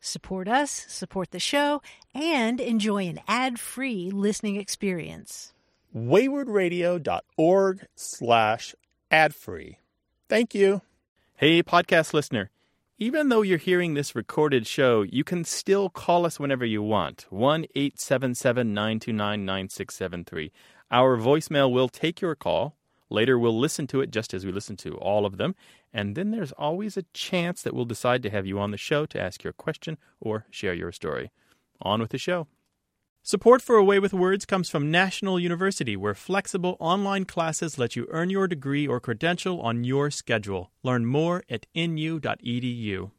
Support us, support the show, and enjoy an ad-free listening experience. waywardradio.org slash ad-free. Thank you. Hey, podcast listener. Even though you're hearing this recorded show, you can still call us whenever you want. 1 877 929 9673. Our voicemail will take your call. Later, we'll listen to it just as we listen to all of them. And then there's always a chance that we'll decide to have you on the show to ask your question or share your story. On with the show. Support for Away with Words comes from National University, where flexible online classes let you earn your degree or credential on your schedule. Learn more at nu.edu.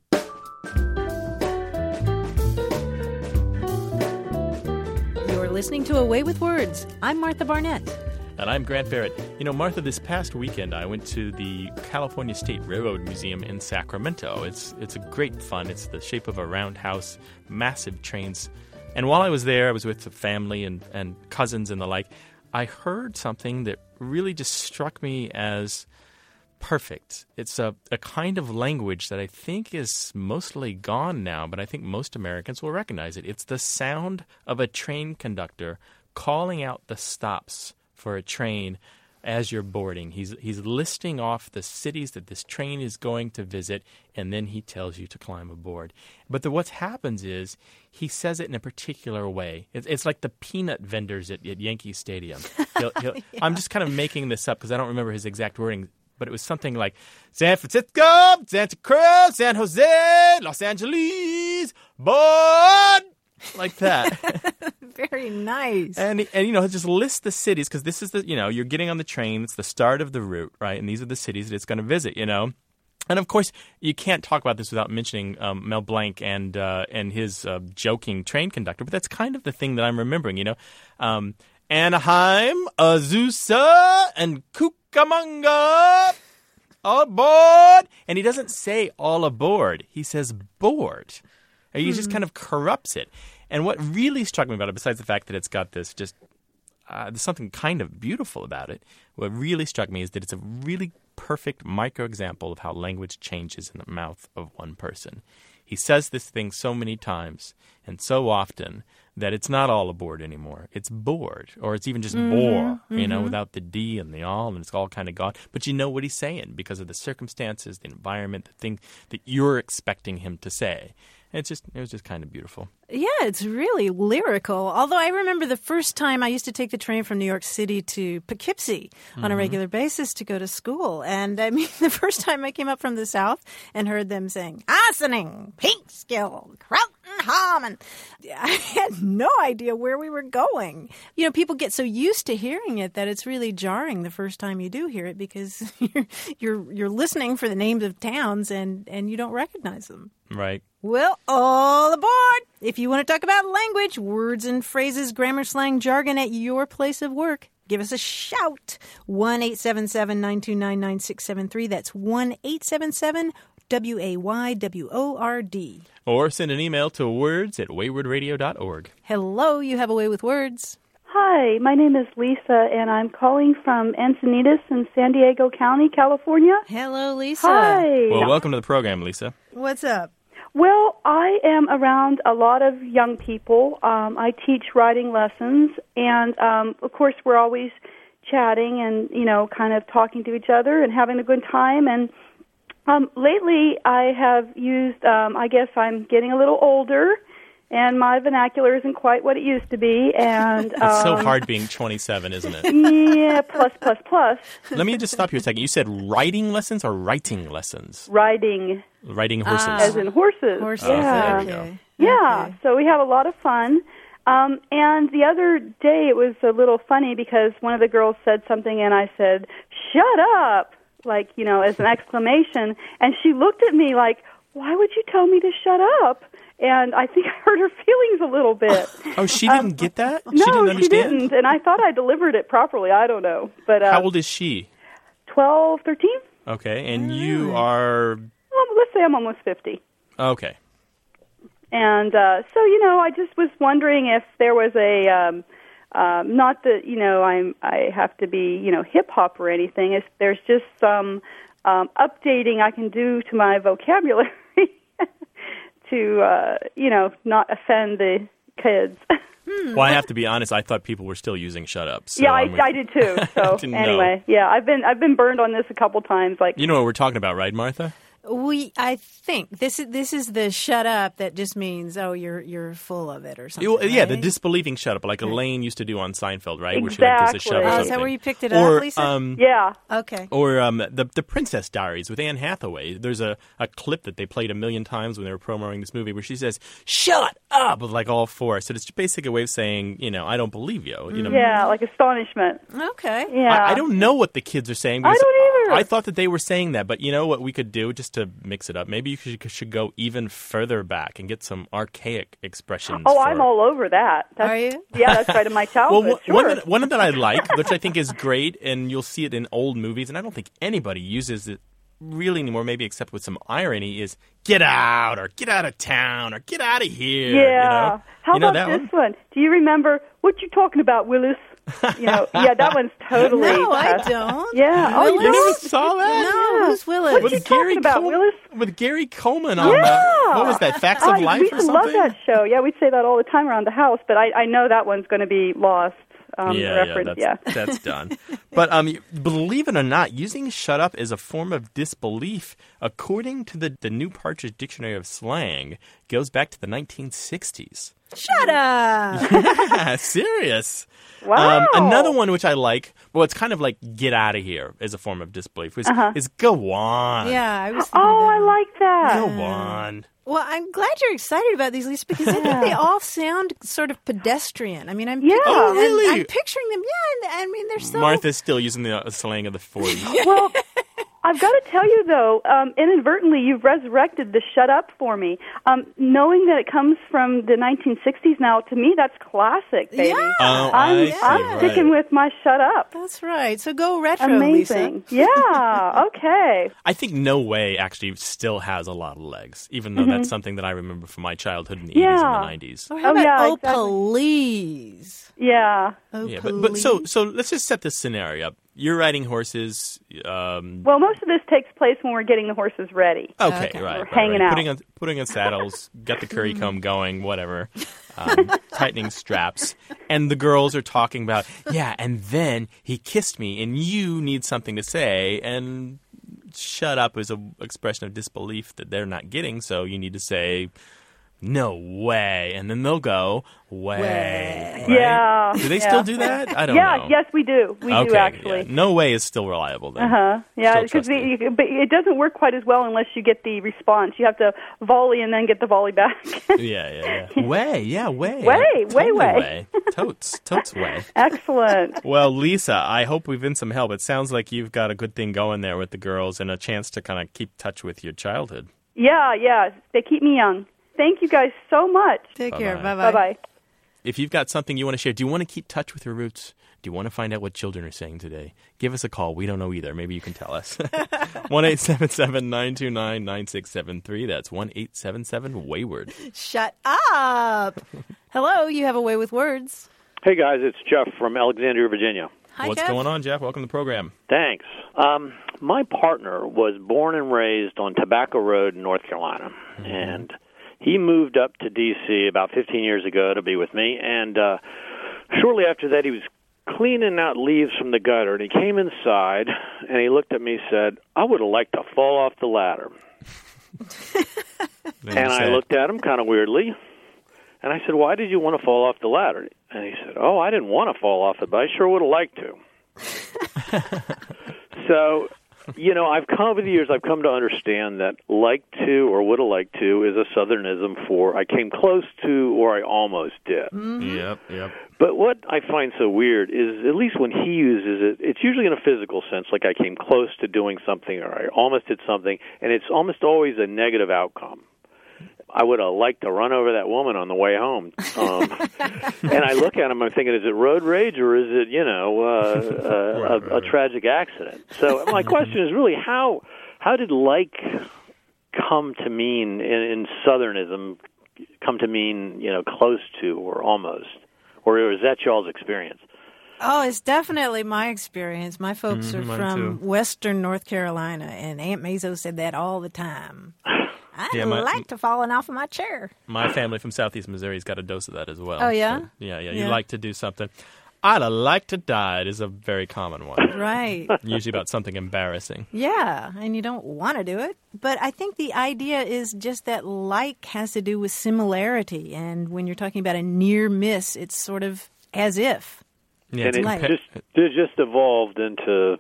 You're listening to Away with Words. I'm Martha Barnette. And I'm Grant Barrett. You know, Martha, this past weekend I went to the California State Railroad Museum in Sacramento. It's it's a great fun. It's the shape of a roundhouse, massive trains. And while I was there, I was with the family and, and cousins and the like. I heard something that really just struck me as perfect. It's a, a kind of language that I think is mostly gone now, but I think most Americans will recognize it. It's the sound of a train conductor calling out the stops for a train as you're boarding. He's he's listing off the cities that this train is going to visit, and then he tells you to climb aboard. But the, what happens is he says it in a particular way. It's, it's like the peanut vendors at, at Yankee Stadium. He'll, he'll, yeah. I'm just kind of making this up because I don't remember his exact wording. But it was something like San Francisco, Santa Cruz, San Jose, Los Angeles, board like that. Very nice. And and you know, just list the cities because this is the you know you're getting on the train. It's the start of the route, right? And these are the cities that it's going to visit. You know. And of course, you can't talk about this without mentioning um, Mel Blanc and uh, and his uh, joking train conductor. But that's kind of the thing that I'm remembering. You know, um, Anaheim, Azusa, and Cucamonga, all aboard. And he doesn't say all aboard. He says board. He hmm. just kind of corrupts it. And what really struck me about it, besides the fact that it's got this just uh, there's something kind of beautiful about it. What really struck me is that it's a really perfect micro example of how language changes in the mouth of one person. He says this thing so many times and so often that it's not all aboard anymore. It's bored, or it's even just mm-hmm, bore, mm-hmm. you know, mm-hmm. without the D and the all, and it's all kind of gone. But you know what he's saying because of the circumstances, the environment, the thing that you're expecting him to say. It's just it was just kind of beautiful. Yeah, it's really lyrical. Although I remember the first time I used to take the train from New York City to Poughkeepsie mm-hmm. on a mm-hmm. regular basis to go to school. And I mean, the first time I came up from the South and heard them saying, Ossining, Peekskill, Croton Harmon, I had no idea where we were going. You know, people get so used to hearing it that it's really jarring the first time you do hear it because you're, you're, you're listening for the names of towns and, and you don't recognize them. Right. Well, all aboard! If you want to talk about language, words and phrases, grammar, slang, jargon at your place of work, give us a shout. 1 877 929 9673. That's 1 877 W A Y W O R D. Or send an email to words at waywardradio.org. Hello, you have a way with words. Hi, my name is Lisa, and I'm calling from Encinitas in San Diego County, California. Hello, Lisa. Hi. Well, welcome to the program, Lisa. What's up? Well, I am around a lot of young people. Um, I teach writing lessons, and um, of course, we're always chatting and you know, kind of talking to each other and having a good time. And um, lately, I have used. Um, I guess I'm getting a little older, and my vernacular isn't quite what it used to be. And It's so um, hard being 27, isn't it? Yeah, plus plus plus. Let me just stop you a second. You said riding lessons or writing lessons? Riding Riding horses. as in horses. Horses. Yeah. there we go. okay. Yeah, Okay. so we have a lot of fun. Um, and the other day it was a little funny because one of the girls said something and I said, "Shut up!" Like, you know, as an exclamation, and she looked at me like, "Why would you tell me to shut up?" And I think I hurt her feelings a little bit. Oh, she didn't get that? no, she didn't understand? didn't, and I thought I delivered it properly. I don't know. But uh How old is she? twelve, thirteen? Okay, and you are Well, let's say I'm almost 50. okay. And uh, so, you know, I just was wondering if there was a um, um, not that you know I'm I have to be you know hip hop or anything. If there's just some um, updating I can do to my vocabulary to uh, you know not offend the kids. Well, I have to be honest. I thought people were still using "shut up." So yeah, I, I'm with- I did too. So Didn't know. anyway, yeah, I've been I've been burned on this a couple times. Like You know what we're talking about, right, Martha? We, I think this is this is the shut up that just means oh you're you're full of it or something. You- yeah, the disbelieving "shut up," like Elaine used to do on Seinfeld, right? Where she like does a shove or Exactly. Oh, is that where you picked it or, up, Lisa? Um, yeah, okay. Or um, the the Princess Diaries with Anne Hathaway. There's a, a clip that they played a million times when they were promoting this movie where she says "shut up" with like all four. So it's basically a way of saying, you know, I don't believe you. You know, yeah, like astonishment. Okay. Yeah, I, I don't know what the kids are saying. I don't either. I thought that they were saying that, but you know what we could do just to mix it up? Maybe you should, should go even further back and get some archaic expressions. Oh, for- I'm all over that. That's, Are you? Yeah, that's right in my Well, childhood. one, sure. one, that, one that I like, which I think is great, and you'll see it in old movies, and I don't think anybody uses it really anymore, maybe except with some irony, is "get out" or "get out of town" or "get out of here." yeah. You know, How you know about that this one? one? Do you remember what you're talking about, Willis? You know, yeah, that one's totally. No, I uh, don't. Yeah. Oh, Willis? You never saw that? No, Yeah. who's Willis? What with you Gary talking about, Col- Willis? With Gary Coleman on Yeah. that. What was that? Facts of I, Life we or used to something? love that show. Yeah, we'd say that all the time around the house, but I, I know that one's going to be lost. Um, yeah, yeah, that's, that's done. But um, believe it or not, using "shut up" is a form of disbelief, according to the the New Partridge Dictionary of Slang, goes back to the 1960s. Shut up. Yeah, serious. Wow. Um, another one which I like, well, it's kind of like "get out of here" is a form of disbelief. Is, is "go on"? yeah, I was. Thinking Oh, that. I like that. Go on. Well, I'm glad you're excited about these, Lisa, because I think they all sound sort of pedestrian. I mean, I'm Yeah. picturing, Oh, I'm- really? I'm, picturing them. Yeah, and, I mean they're so. Martha's still using the uh, slang of the 40s. Well, I've got to tell you though, um, inadvertently, you've resurrected the "shut up" for me. Um, knowing that it comes from the 1960s now, to me, that's classic, baby. Yeah. Oh, I'm, I see, I'm right. sticking with my "shut up." That's right. So go retro, Amazing. Lisa. Yeah. Okay. I think No Way actually still has a lot of legs, even though that's something that I remember from my childhood in the 80s Mm-hmm. And the 90s. Or how Oh, about yeah, oh exactly. please? Yeah. Oh Yeah, please. but, but so so let's just set this scenario up. You're riding horses. Um, Well, most of this takes place when we're getting the horses ready. okay, Okay. right, We're right, hanging right. out. Putting on putting on saddles, got the curry comb going, whatever. Um, tightening straps, and the girls are talking about yeah. And then he kissed me, and you need something to say, and shut up is a expression of disbelief that they're not getting. So you need to say. No way, and then they'll go way. Way. right? Yeah, Do they yeah. still do that? I don't know. yeah. know. Yes, we do. We okay, do actually. yeah. No way is still reliable then. Uh huh. Yeah, because but it doesn't work quite as well unless you get the response. You have to volley and then get the volley back. Yeah, yeah, yeah. Way, yeah, way. Way, way, Totally way. Totes, totes way. Excellent. Well, Lisa, I hope we've been some help. It sounds like you've got a good thing going there with the girls and a chance to kind of keep touch with your childhood. Yeah, yeah. They keep me young. Thank you guys so much. Take care. Bye-bye. Bye Bye bye. If you've got something you want to share, do you want to keep touch with your roots? Do you want to find out what children are saying today? Give us a call. We don't know either. Maybe you can tell us. 1 877 929 9673. That's 1 877 Wayward. Shut up. Hello, you have a way with words. Hey guys, it's Jeff from Alexandria, Virginia. Hi, What's Jeff. going on, Jeff? Welcome to the program. Thanks. Um, my partner was born and raised on Tobacco Road in North Carolina, and he moved up to D.C. about 15 years ago to be with me. And uh, shortly after that, he was cleaning out leaves from the gutter, and he came inside and he looked at me and said, "I would have liked to fall off the ladder." And I looked at him kind of weirdly. And I said, "Why did you want to fall off the ladder?" And he said, "Oh, I didn't want to fall off it, but I sure would have liked to." so, you know, I've come over the years. I've come to understand that "like to" or "would have liked to" is a Southernism for "I came close to" or "I almost did." Mm-hmm. Yep, yep. But what I find so weird is, at least when he uses it, it's usually in a physical sense, like I came close to doing something or I almost did something, and it's almost always a negative outcome. I would have liked to run over that woman on the way home. Um, and I look at him, I'm thinking, is it road rage or is it, you know, uh, uh, a, a tragic accident? So my question is really how how did like come to mean in, in Southernism come to mean, you know, close to or almost, or is that y'all's experience? Oh, it's definitely my experience. My folks Mhm, are from too. Western North Carolina, and Aunt Mazo said that all the time. I Yeah, my- like to falling off of my chair. My family from Southeast Missouri's got a dose of that as well. Oh, yeah? So, yeah, yeah. Yeah. You like to do something. I'd have liked to die is a very common one. Right. Usually about something embarrassing. Yeah, and you don't want to do it. But I think the idea is just that like has to do with similarity. And when you're talking about a near miss, it's sort of as if. Yeah, and it's it like- just it just evolved into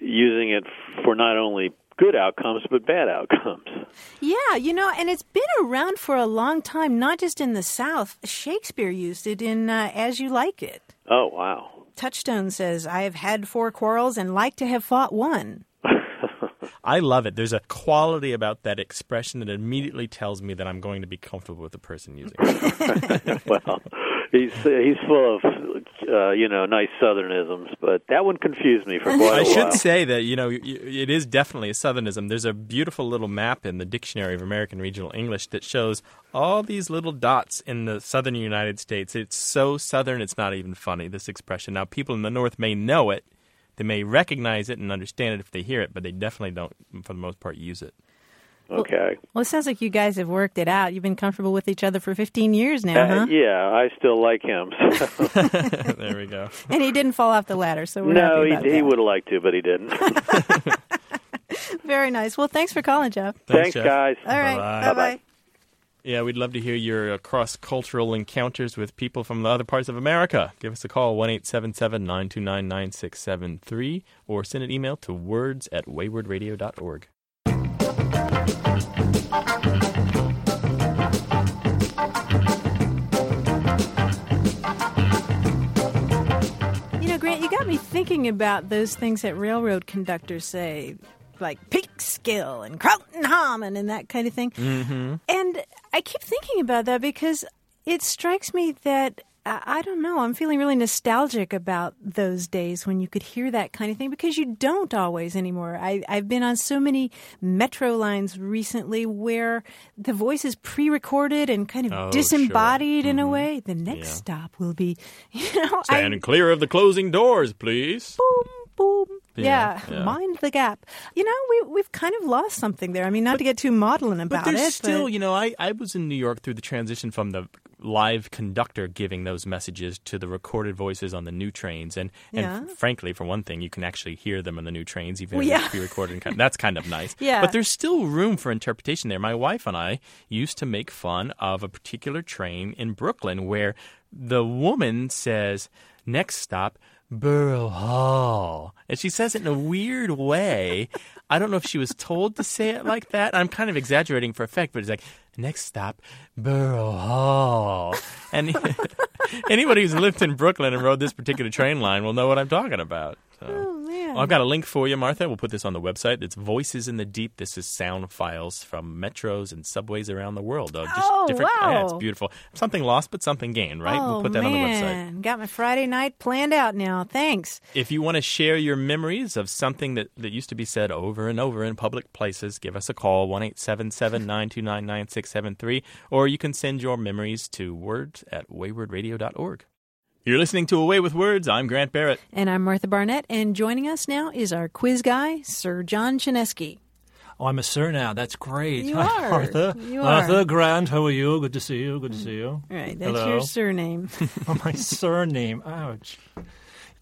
using it for not only good outcomes but bad outcomes. Yeah, you know, and it's been around for a long time, not just in the South. Shakespeare used it in uh, As You Like It. Oh wow. Touchstone says, I have had four quarrels and like to have fought one. I love it. There's a quality about that expression that immediately tells me that I'm going to be comfortable with the person using it. well, he's he's full of uh, you know nice Southernisms, but that one confused me for quite a I while. I should say that you know it is definitely a Southernism. There's a beautiful little map in the Dictionary of American Regional English that shows all these little dots in the southern United States. It's so southern, it's not even funny. This expression. Now, people in the north may know it, they may recognize it and understand it if they hear it, but they definitely don't, for the most part, use it. Okay. Well, it sounds like you guys have worked it out. You've been comfortable with each other for 15 years now, Uh, huh? yeah, I still like him. So. there we go. And he didn't fall off the ladder, so we're no, happy he about he that. would have liked to, but he didn't. Very nice. Well, thanks for calling, Jeff. Thanks, Jeff. guys. All right. Bye-bye. Bye-bye. Yeah, we'd love to hear your cross cultural encounters with people from the other parts of America. Give us a call, 1 877 929 9673, or send an email to words at waywardradio.org. You know, Grant, you got me thinking about those things that railroad conductors say, like Peekskill and Croton and that kind of thing. Mm-hmm. And I keep thinking about that because it strikes me that I I don't know. I'm feeling really nostalgic about those days when you could hear that kind of thing because you don't always anymore. I, I've been on so many metro lines recently where the voice is pre-recorded and kind of Oh, sure. disembodied in a mm-hmm. way. The next Yeah. stop will be, you know, I, Stand clear of the closing doors, please. boom, boom. Yeah, Yeah, mind the gap. You know, we we've kind of lost something there. I mean, not to get too maudlin about But there's it, still, but you know, I, I was in New York through the transition from the live conductor giving those messages to the recorded voices on the new trains. And, and Yeah. frankly, for one thing, you can actually hear them on the new trains, even Well, if yeah. pre-recorded. and kind- That's kind of nice. Yeah. But there's still room for interpretation there. My wife and I used to make fun of a particular train in Brooklyn where the woman says, next stop, Borough Hall. And she says it in a weird way. I don't know if she was told to say it like that. I'm kind of exaggerating for effect, but it's like, next stop, Borough Hall. And anybody who's lived in Brooklyn and rode this particular train line will know what I'm talking about. Man, I've got a link for you, Martha. We'll put this on the website. It's Voices in the Deep. This is sound files from metros and subways around the world. Uh, just Oh, different. Yeah, it's beautiful. Something lost, but something gained, right? Oh, we'll put that on the website. Got my Friday night planned out now. Thanks. If you want to share your memories of something that, that used to be said over and over in public places, give us a call, 1 877 929 9673, or you can send your memories to words at waywardradio.org. You're listening to Away with Words. I'm Grant Barrett. And I'm Martha Barnette, and joining us now is our quiz guy, Sir John Chaneski. Oh, I'm a sir now. That's great. You Hi, are. Martha. You Martha are. Grant, how are you? Good to see you. Good to see you. All right, that's Hello. your surname. Oh, my surname. Ouch.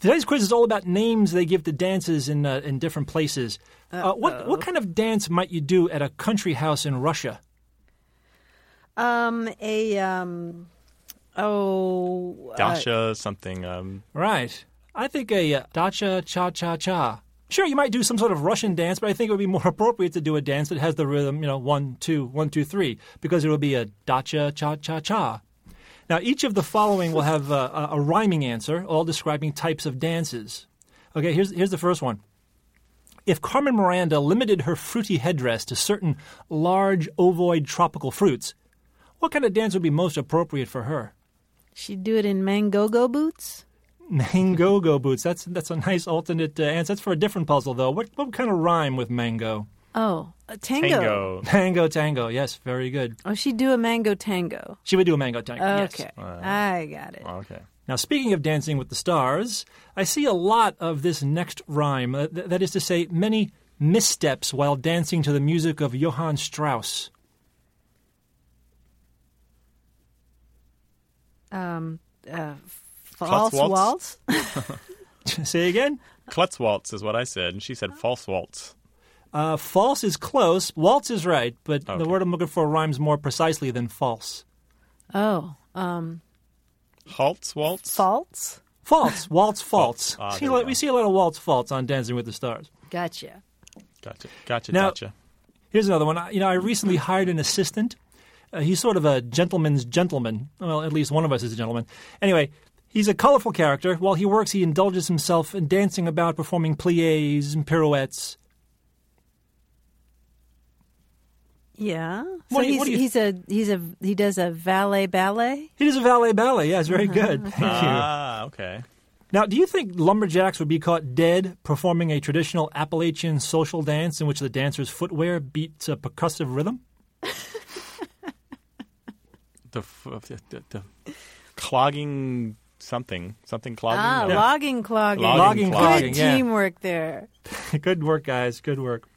Today's quiz is all about names they give to dances in uh, in different places. Uh, what what kind of dance might you do at a country house in Russia? Um, a um, oh, uh, Dasha something. Um, Right. I think a uh, dacha cha cha cha. Sure, you might do some sort of Russian dance, but I think it would be more appropriate to do a dance that has the rhythm, you know, one, two, one, two, three, because it will be a dacha cha cha cha. Now, each of the following will have uh, a, a rhyming answer, all describing types of dances. Okay, here's, here's the first one. If Carmen Miranda limited her fruity headdress to certain large ovoid tropical fruits, what kind of dance would be most appropriate for her? She'd do it in mangogo boots. Mango go boots. That's that's a nice alternate uh, answer. That's for a different puzzle, though. What what kind of rhyme with mango? Oh, a tango. tango. Mango tango. Yes, very good. Oh, she'd do a mango tango. She would do a mango tango. yes. Okay, I got it. Okay. Now, speaking of Dancing with the Stars, I see a lot of this next rhyme. Uh, th- that is to say, many missteps while dancing to the music of Johann Strauss. Um, uh, false waltz? waltz. say again. Klutz waltz is what I said, and she said false waltz. Uh, false is close. Waltz is right, but the word I'm looking for rhymes more precisely than false. Oh, um, Haltz waltz. false. False. Waltz false. Ah, See we lot- go. we see a lot of waltz faults on Dancing with the Stars. Gotcha. Gotcha. Gotcha. Now- gotcha. Here's another one. I- You know, I recently hired an assistant. Uh, he's sort of a gentleman's gentleman. Well, at least one of us is a gentleman. Anyway, he's a colorful character. While he works, he indulges himself in dancing about, performing plies and pirouettes. Yeah. So What do you- he's, you- he's a he's a he does a valet ballet. He does a valet ballet. Yeah, it's very good. Thank you. Ah, okay. Now, do you think lumberjacks would be caught dead performing a traditional Appalachian social dance in which the dancer's footwear beats a percussive rhythm? The, the, the, the clogging something something clogging. Ah, No. logging clogging. Logging Logging clogging. Good yeah. teamwork there. Good work, guys. Good work.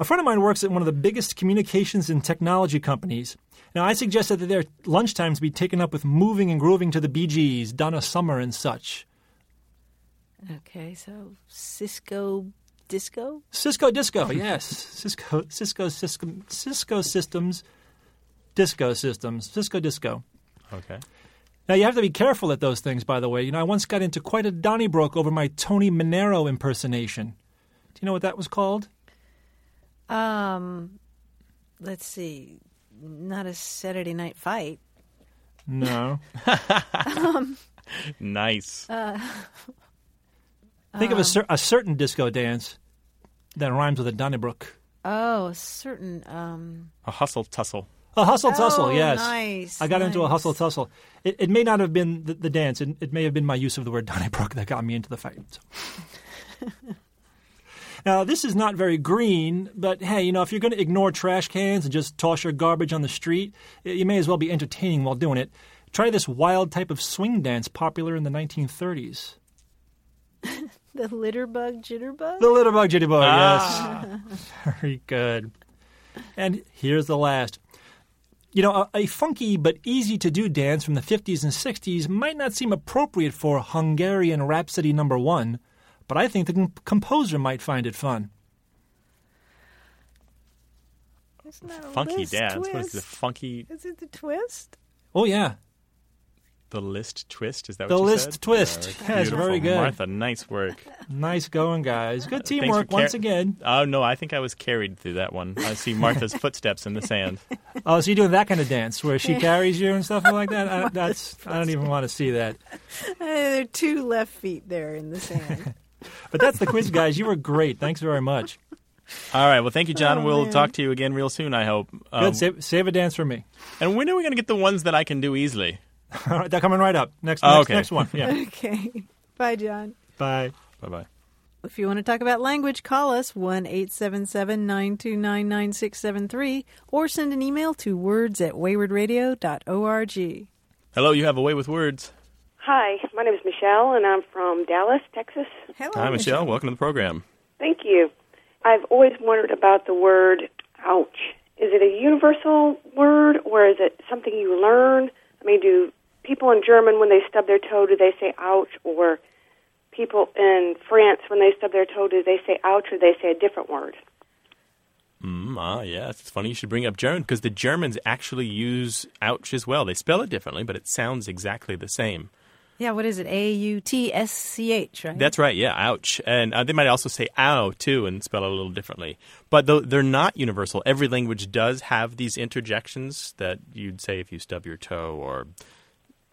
A friend of mine works at one of the biggest communications and technology companies. Now, I suggested that their lunchtimes be taken up with moving and grooving to the Bee Gees, Donna Summer, and such. Okay, so Cisco disco. Cisco Disco, yes. Cisco, Cisco, Cisco, Cisco Systems, Disco Systems, Cisco Disco. Okay. Now, you have to be careful at those things, by the way. You know, I once got into quite a Donnybrook over my Tony Manero impersonation. Do you know what that was called? Um, let's see, not a Saturday Night Fight. No. Nice. Think of a, cer- a certain disco dance that rhymes with a Donnybrook. Oh, a certain um. a hustle tussle. A hustle tussle, oh, yes. Nice. I got into a nice. hustle tussle. It, it may not have been the, the dance. It, it may have been my use of the word Donnybrook that got me into the fight. So. now, this is not very green, but hey, you know, if you're going to ignore trash cans and just toss your garbage on the street, you may as well be entertaining while doing it. Try this wild type of swing dance popular in the 1930s. The litterbug jitterbug. The Litterbug Jittybug, Ah. yes. Very good. And here's the last. You know, a, a funky but easy to do dance from the 50s and 60s might not seem appropriate for Hungarian Rhapsody number one, but I think the com- composer might find it fun. Isn't that a Funky dance. Twist? What is the funky? Is it the twist? Oh, yeah. The list twist. Is that The what you list said? twist. Yeah, Yes, beautiful. very good. Martha, nice work. Nice going, guys. Good teamwork car- once again. Oh no, I think I was carried through that one. I see Martha's footsteps in the sand. Oh, so you're doing that kind of dance where she carries you and stuff like that? I, that's I don't even want to see that. Uh, there are two left feet there in the sand. But that's the quiz, guys. You were great. Thanks very much. All right. Well, thank you, John. Oh, we'll man. talk to you again real soon. I hope. Um, Good. Save, save a dance for me. and when are we going to get the ones that I can do easily? All right, they're coming right up. Next, Oh, next, okay. next one. Yeah. okay. Bye, John. Bye. Bye bye. If you want to talk about language, call us 1 877 929 9673 or send an email to words at waywardradio.org. Hello. You have a way with words. Hi, my name is Michelle, and I'm from Dallas, Texas. Hello. Hi, Michelle. Welcome to the program. Thank you. I've always wondered about the word ouch. Is it a universal word, or is it something you learn? I mean, do people in German, when they stub their toe, do they say ouch? Or people in France, when they stub their toe, do they say ouch, or they say a different word? Mm, ah, yes. It's funny you should bring up German because the Germans actually use ouch as well. They spell it differently, but it sounds exactly the same. Yeah, what is it? A U T S C H, right? That's right. Yeah, ouch. And uh, they might also say ow too and spell it a little differently. But though they're not universal, every language does have these interjections that you'd say if you stub your toe or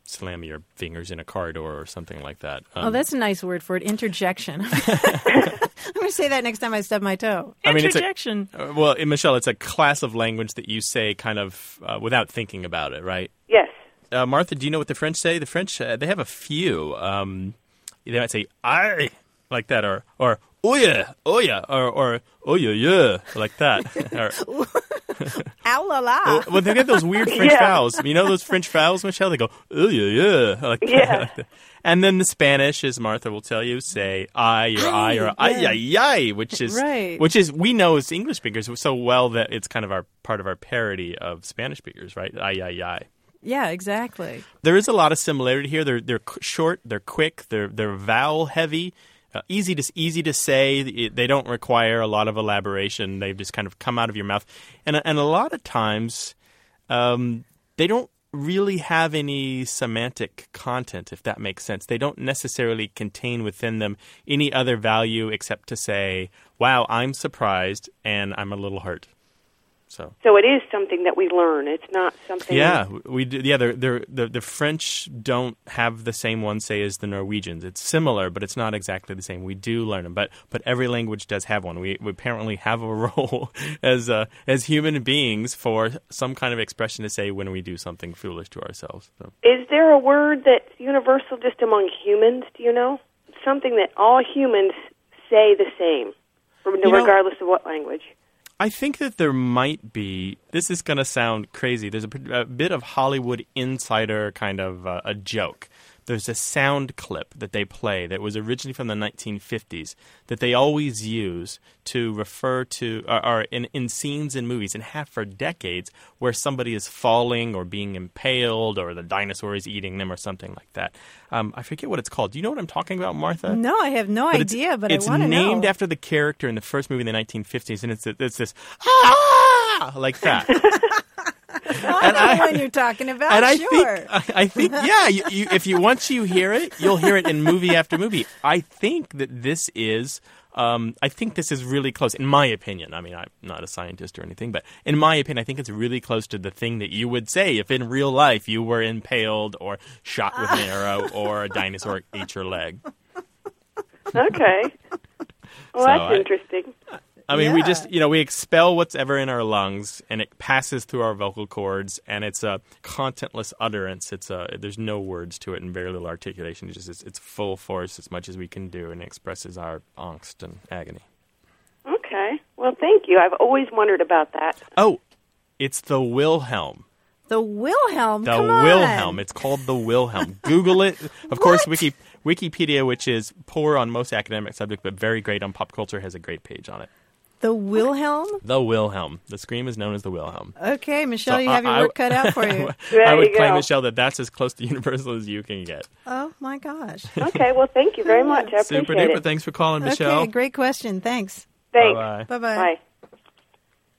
slam your fingers in a car door or something like that. Um, oh, that's a nice word for it. Interjection. I'm going to say that next time I stub my toe. I mean, it's a- Interjection. uh, well, eh, Michelle, it's a class of language that you say kind of uh, without thinking about it, right? Yes. Uh, Martha, do you know what the French say? The French uh, they have a few. Um, they might say "I" like that, or or "Oh yeah, oh yeah," or or "Oh yeah, yeah," like that. or, Ow la la. well, they get those weird French Yeah. vowels. You know those French vowels, Michelle? They go "Oh yeah, yeah," like Yeah. that. And then the Spanish, as Martha will tell you, say "I" or "I" or "ay yeah. ay ay," which is Right. which is we know as English speakers so well that it's kind of our part of our parody of Spanish speakers, right? "Ay ay ay." Yeah, exactly. There is a lot of similarity here. They're they're short, they're quick, they're they're vowel heavy, uh, easy to easy to say. They don't require a lot of elaboration. They just kind of come out of your mouth, and and a lot of times, um, they don't really have any semantic content, if that makes sense. They don't necessarily contain within them any other value except to say, "Wow, I'm surprised and I'm a little hurt." So. So it is something that we learn. It's not something. Yeah, we do, yeah. They're, they're, the the French don't have the same one say as the Norwegians. It's similar, but it's not exactly the same. We do learn them, but but every language does have one. We, we apparently have a role as uh, as human beings for some kind of expression to say when we do something foolish to ourselves. So. Is there a word that's universal just among humans? Do you know something that all humans say the same, know- regardless of what language? I think that there might be. This is going to sound crazy. There's a, a bit of Hollywood insider kind of uh, a joke. There's a sound clip that they play that was originally from the 1950s that they always use to refer to, or, or in, in scenes in movies, and have for decades, where somebody is falling or being impaled or the dinosaur is eating them or something like that. Um, I forget what it's called. Do you know what I'm talking about, Martha? No, I have no But it's- idea, but it's I want to know. named after the character in the first movie in the 1950s, and it's it's this ah like that. I know the one you're talking about. and I sure. think I, I think yeah, you, you, if you once you hear it, you'll hear it in movie after movie. I think that this is. Um, I think this is really close, in my opinion. I mean, I'm not a scientist or anything, but in my opinion, I think it's really close to the thing that you would say if in real life you were impaled or shot with an arrow or a dinosaur ate your leg. Okay. Well, So that's I- interesting. I mean, we just, you know, we expel what's ever in our lungs, and it passes through our vocal cords, and it's a contentless utterance. It's a there's no words to it and very little articulation. It's just it's, it's full force as much as we can do, and expresses our angst and agony. Okay. Well, thank you. I've always wondered about that. Oh, it's the Wilhelm. the Wilhelm. The come on. Wilhelm. It's called the Wilhelm. Google it. Of course, Wiki Wikipedia, which is poor on most academic subjects but very great on pop culture, has a great page on it. The Wilhelm. The Wilhelm. The scream is known as the Wilhelm. Okay, Michelle, So you have your I- work cut out for you. There I would you claim, go. Michelle, that that's as close to universal as you can get. oh my gosh. Okay. Well, thank you very much. I appreciate Super duper. it. Thanks for calling, Michelle. Okay, great question. Thanks. Thanks. Bye-bye. Bye bye. Bye.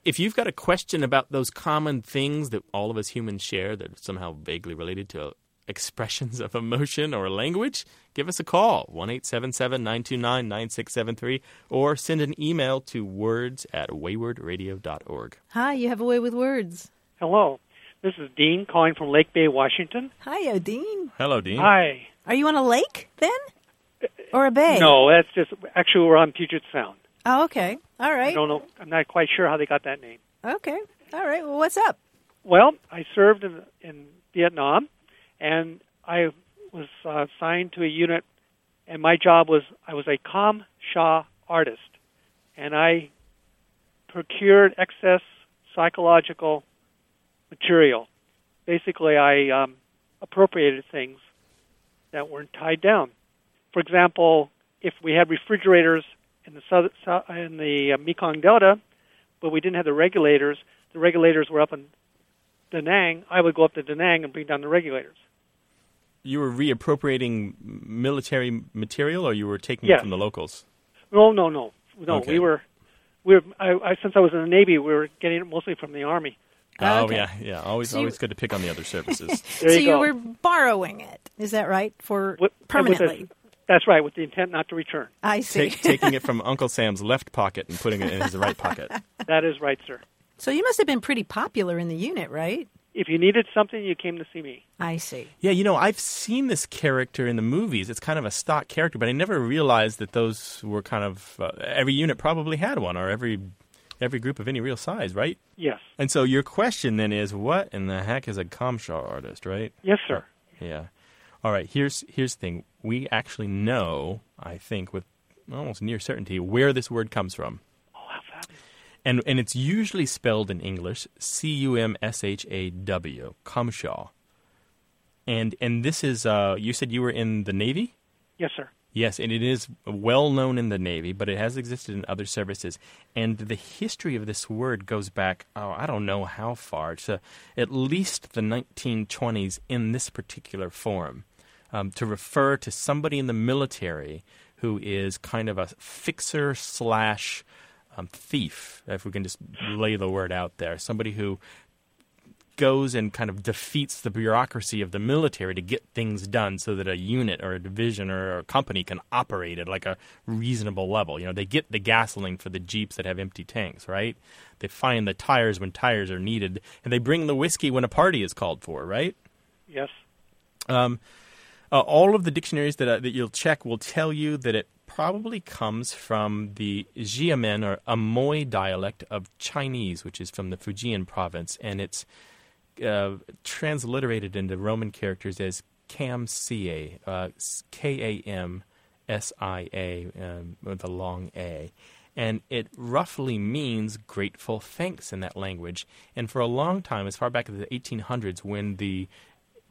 If you've got a question about those common things that all of us humans share that are somehow vaguely related to expressions of emotion or language, give us a call, 1 877 929 9673, or send an email to words at waywardradio.org. Hi, you have a way with words. Hello. This is Dean calling from Lake Bay, Washington. Hi, Odine. Hello, Dean. Hi. Are you on a lake then, or a bay? No, that's just actually we're on Puget Sound. Oh, okay. All right. I right. don't know. I'm not quite sure how they got that name. Okay. All right. Well, what's up? Well, I served in in Vietnam, and I was uh, assigned to a unit, and my job was I was a com sha artist, and I procured excess psychological material. Basically, I um, appropriated things that weren't tied down. For example, if we had refrigerators in the south, sou- in the uh, Mekong Delta, but we didn't have the regulators, the regulators were up in Da Nang. I would go up to Da Nang and bring down the regulators. You were reappropriating military material or you were taking Yes. it from the locals? No, no, no, no. Okay. We were we're I, I, since I was in the Navy, we were getting it mostly from the Army. Oh Okay. yeah, yeah. Always, So you- always good to pick on the other services. There so you you go. were borrowing it. Is that right? For With- and with the- permanently. that's right, with the intent not to return. I see. Take, taking it from Uncle Sam's left pocket and putting it in his right pocket. That is right, sir. so you must have been pretty popular in the unit, right? If you needed something, you came to see me. I see. Yeah, you know, I've seen this character in the movies. It's kind of a stock character, but I never realized that those were kind of uh, every unit probably had one, or every every group of any real size, right? Yes. And so your question then is, what in the heck is a Cumshaw artist, right? Yes, sir. Yeah. All right. Here's here's the thing. We actually know, I think, with almost near certainty, where this word comes from. And and it's usually spelled in English C U M S H A W, Cumshaw. And and this is uh, you said you were in the Navy? Yes, sir. Yes, and it is well known in the Navy, but it has existed in other services. And the history of this word goes back, oh, I don't know how far, to at least the 1920s in this particular form, um, to refer to somebody in the military who is kind of a fixer slash um, thief, if we can just lay the word out there. Somebody who goes and kind of defeats the bureaucracy of the military to get things done so that a unit or a division or a company can operate at like a reasonable level. You know, they get the gasoline for the Jeeps that have empty tanks, right? They find the tires when tires are needed, and they bring the whiskey when a party is called for, right? Yes. Um, uh, all of the dictionaries that, uh, that you'll check will tell you that it probably comes from the Xiamen or Amoy dialect of Chinese, which is from the Fujian province, and it's uh, transliterated into Roman characters as Kam Sia, uh, K A M S I A, um, with a long A. And it roughly means grateful thanks in that language. And for a long time, as far back as the 1800s, when the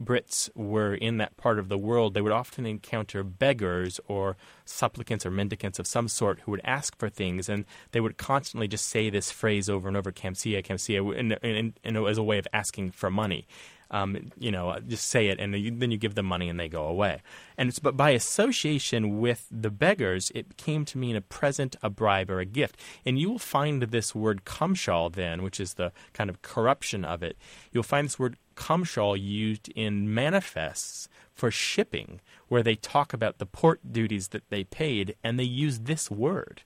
Brits were in that part of the world, they would often encounter beggars or supplicants or mendicants of some sort who would ask for things, and they would constantly just say this phrase over and over, "Kamsia, Kamsia," in, in, in, as a way of asking for money. Um, you know, just say it, and then you give them money, and they go away. And it's, but by association with the beggars, it came to mean a present, a bribe, or a gift. And you will find this word "cumshaw" then, which is the kind of corruption of it. You'll find this word "cumshaw" used in manifests for shipping, where they talk about the port duties that they paid, and they use this word.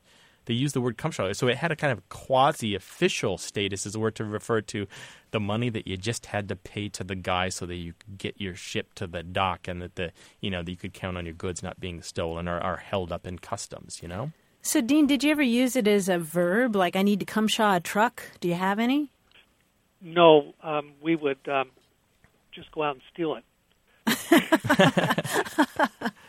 They use the word "cumshaw," so it had a kind of quasi-official status as a word to refer to the money that you just had to pay to the guy so that you could get your ship to the dock, and that the you know that you could count on your goods not being stolen or are held up in customs. You know. So, Dean, did you ever use it as a verb? Like, I need to cumshaw a truck? Do you have any? No, um, we would um, just go out and steal it.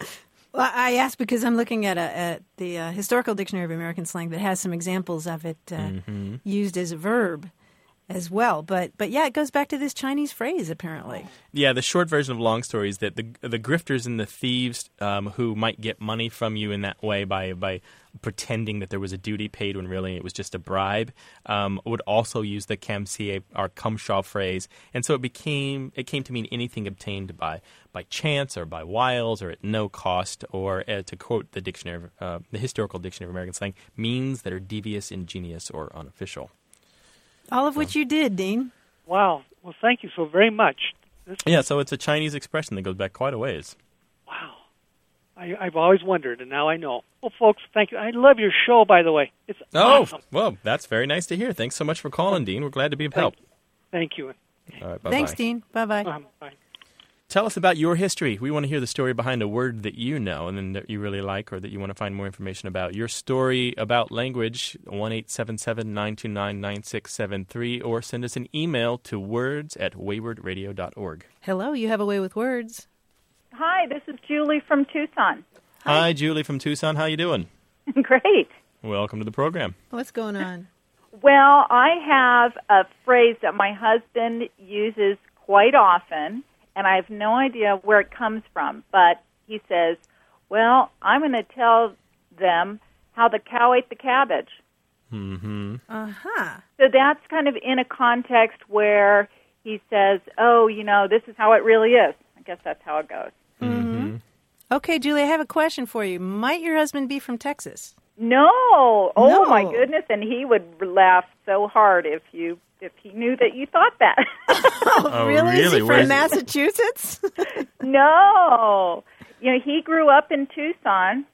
Well, I ask because I'm looking at, a, at the uh, Historical Dictionary of American Slang that has some examples of it uh, Mm-hmm. used as a verb as well. But but yeah, it goes back to this Chinese phrase apparently. Yeah, the short version of long story is that the the grifters and the thieves um, who might get money from you in that way by by pretending that there was a duty paid when really it was just a bribe um, would also use the kamsie or cumshaw phrase, and so it became it came to mean anything obtained by by chance or by wiles or at no cost, or uh, to quote the dictionary, uh, the historical dictionary of American slang, means that are devious, ingenious, or unofficial. All of which you did, Dean. Wow. Well, thank you so very much. This, Yeah, so it's a Chinese expression that goes back quite a ways. wow. I, I've always wondered, and now I know. Well, folks, thank you. I love your show, by the way. It's Oh, awesome. well, that's very nice to hear. Thanks so much for calling, Dean. We're glad to be of help. Thank you. All right, bye-bye. Thanks, Dean. Bye bye. Um, bye. Tell us about your history. We want to hear the story behind a word that you know and then that you really like or that you want to find more information about. Your story about language, 1 929 9673, or send us an email to words at waywardradio.org. Hello, you have a way with words. Hi, this is Julie from Tucson. Hi, Julie from Tucson. How you doing? Great. Welcome to the program. What's going on? Well, I have a phrase that my husband uses quite often, and I have no idea where it comes from, but he says, Well, I'm going to tell them how the cow ate the cabbage. Mm-hmm. Uh huh. So that's kind of in a context where he says, Oh, you know, this is how it really is. I guess that's how it goes. Mhm okay, Julie, I have a question for you. Might your husband be from Texas? No. Oh No. my goodness! And he would laugh so hard if you if he knew that you thought that. Oh, really? Is he from Where's- Massachusetts? no. You know, he grew up in Tucson,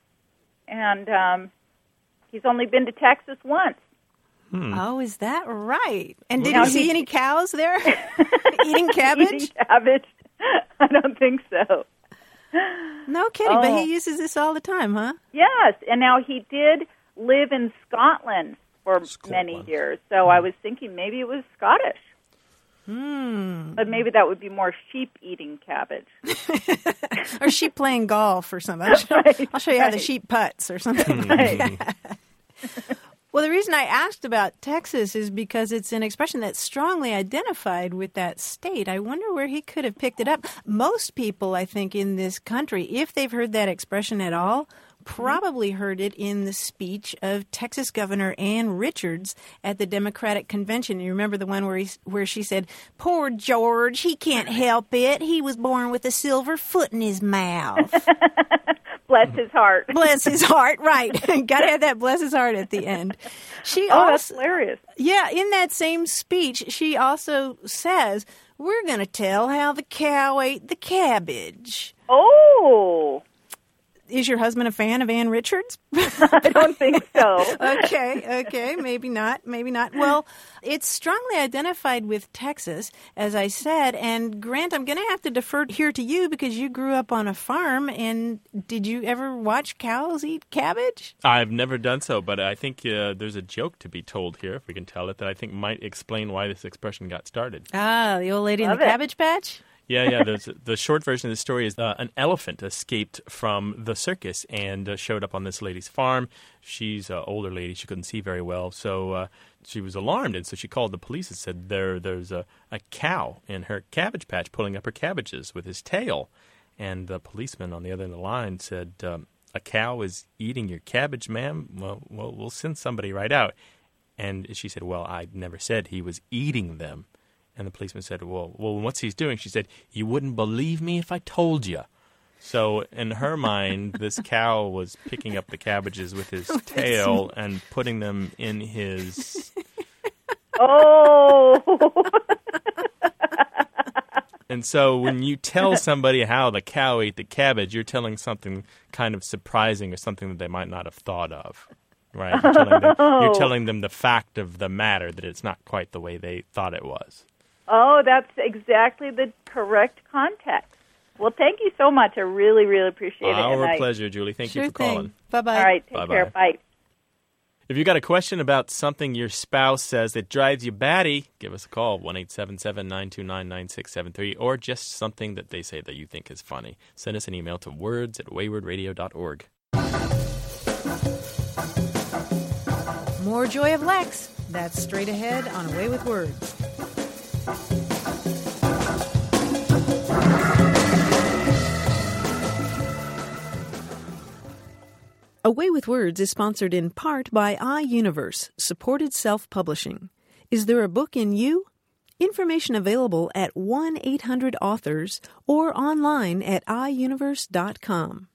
and um, he's only been to Texas once. oh, is that right? And did Now you see he- any cows there eating cabbage? Eating cabbage? I don't think so. No kidding, but Oh. he uses this all the time, huh? Yes, and now he did live in Scotland for many Scotland. years. So I was thinking maybe it was Scottish. Hmm. But maybe that would be more sheep eating cabbage. Or sheep playing golf or something. I'll show, Right, I'll show you how the sheep putts or something. Right. Well, the reason I asked about Texas is because it's an expression that's strongly identified with that state. I wonder where he could have picked it up. Most people, I think, in this country, if they've heard that expression at all, Mm-hmm. probably heard it in the speech of Texas Governor Ann Richards at the Democratic Convention. You remember the one where he, where she said, "Poor George, he can't help it. He was born with a silver foot in his mouth." Bless his heart. bless his heart, right? Got to have that bless his heart at the end. She Oh, that's hilarious. yeah, in that same speech, she also says, "We're going to tell how the cow ate the cabbage." Oh, Is your husband a fan of Ann Richards? I don't think so. okay, okay, maybe not, maybe not. Well, it's strongly identified with Texas, as I said. And Grant, I'm going to have to defer here to you because you grew up on a farm. And did you ever watch cows eat cabbage? I've never done so, but I think uh, there's a joke to be told here, if we can tell it, that I think might explain why this expression got started. Ah, the old lady in the it. cabbage patch. Yeah, yeah. The short version of the story is uh, an elephant escaped from the circus and uh, showed up on this lady's farm. She's an older lady; she couldn't see very well, so uh, she was alarmed, and so she called the police and said there there's a, a cow in her cabbage patch pulling up her cabbages with his tail. And the policeman on the other end of the line said, um, "A cow is eating your cabbage, ma'am. Well, well, we'll send somebody right out." And she said, "Well, I never said he was eating them." And the policeman said, "Well, well, what's he's doing?" She said, "You wouldn't believe me if I told you." So in her mind, this cow was picking up the cabbages with his tail and putting them in his. Oh, And so when you tell somebody how the cow ate the cabbage, you're telling something kind of surprising or something that they might not have thought of. Right? You're telling, them, you're telling them the fact of the matter that it's not quite the way they thought it was. Oh, that's exactly the correct context. Well, thank you so much. I really, really appreciate it. Our and I- pleasure, Julie. Thank sure you for calling. Bye bye. All right, take Bye-bye. care. Bye. If you got a question about something your spouse says that drives you batty, give us a call, 1 877 929 9673, or just something that they say that you think is funny. Send us an email to words at waywordradio.org. More Joy of Lex. That's straight ahead on A Way with Words. A Way with Words is sponsored in part by iUniverse, supported self publishing. Is there a book in you? Information available at 1 800 authors or online at iUniverse.com.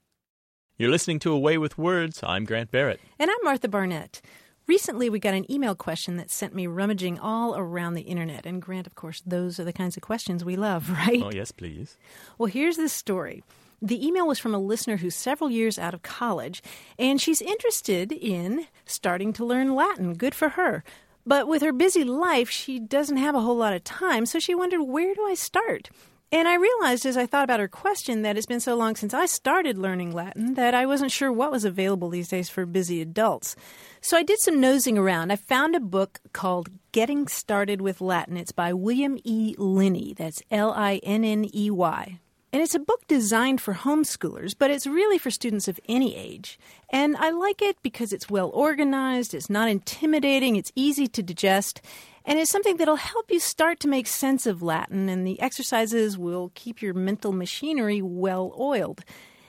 You're listening to A Way with Words. I'm Grant Barrett. And I'm Martha Barnette. Recently, we got an email question that sent me rummaging all around the internet. And Grant, of course, those are the kinds of questions we love, right? Oh, yes, please. Well, here's the story. The email was from a listener who's several years out of college, and she's interested in starting to learn Latin. Good for her. But with her busy life, she doesn't have a whole lot of time, so she wondered, where do I start? And I realized as I thought about her question that it's been so long since I started learning Latin that I wasn't sure what was available these days for busy adults. So I did some nosing around. I found a book called Getting Started with Latin. It's by William E. Linney. That's L I N N E Y. And it's a book designed for homeschoolers, but it's really for students of any age. And I like it because it's well organized, it's not intimidating, it's easy to digest, and it's something that'll help you start to make sense of Latin, and the exercises will keep your mental machinery well oiled.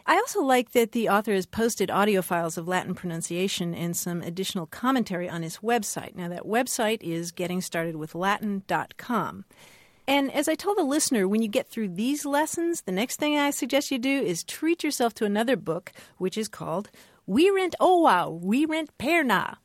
I also like that the author has posted audio files of Latin pronunciation and some additional commentary on his website. Now, that website is gettingstartedwithlatin.com. And as I told the listener, when you get through these lessons, the next thing I suggest you do is treat yourself to another book, which is called We rent oh owa, we rent perna.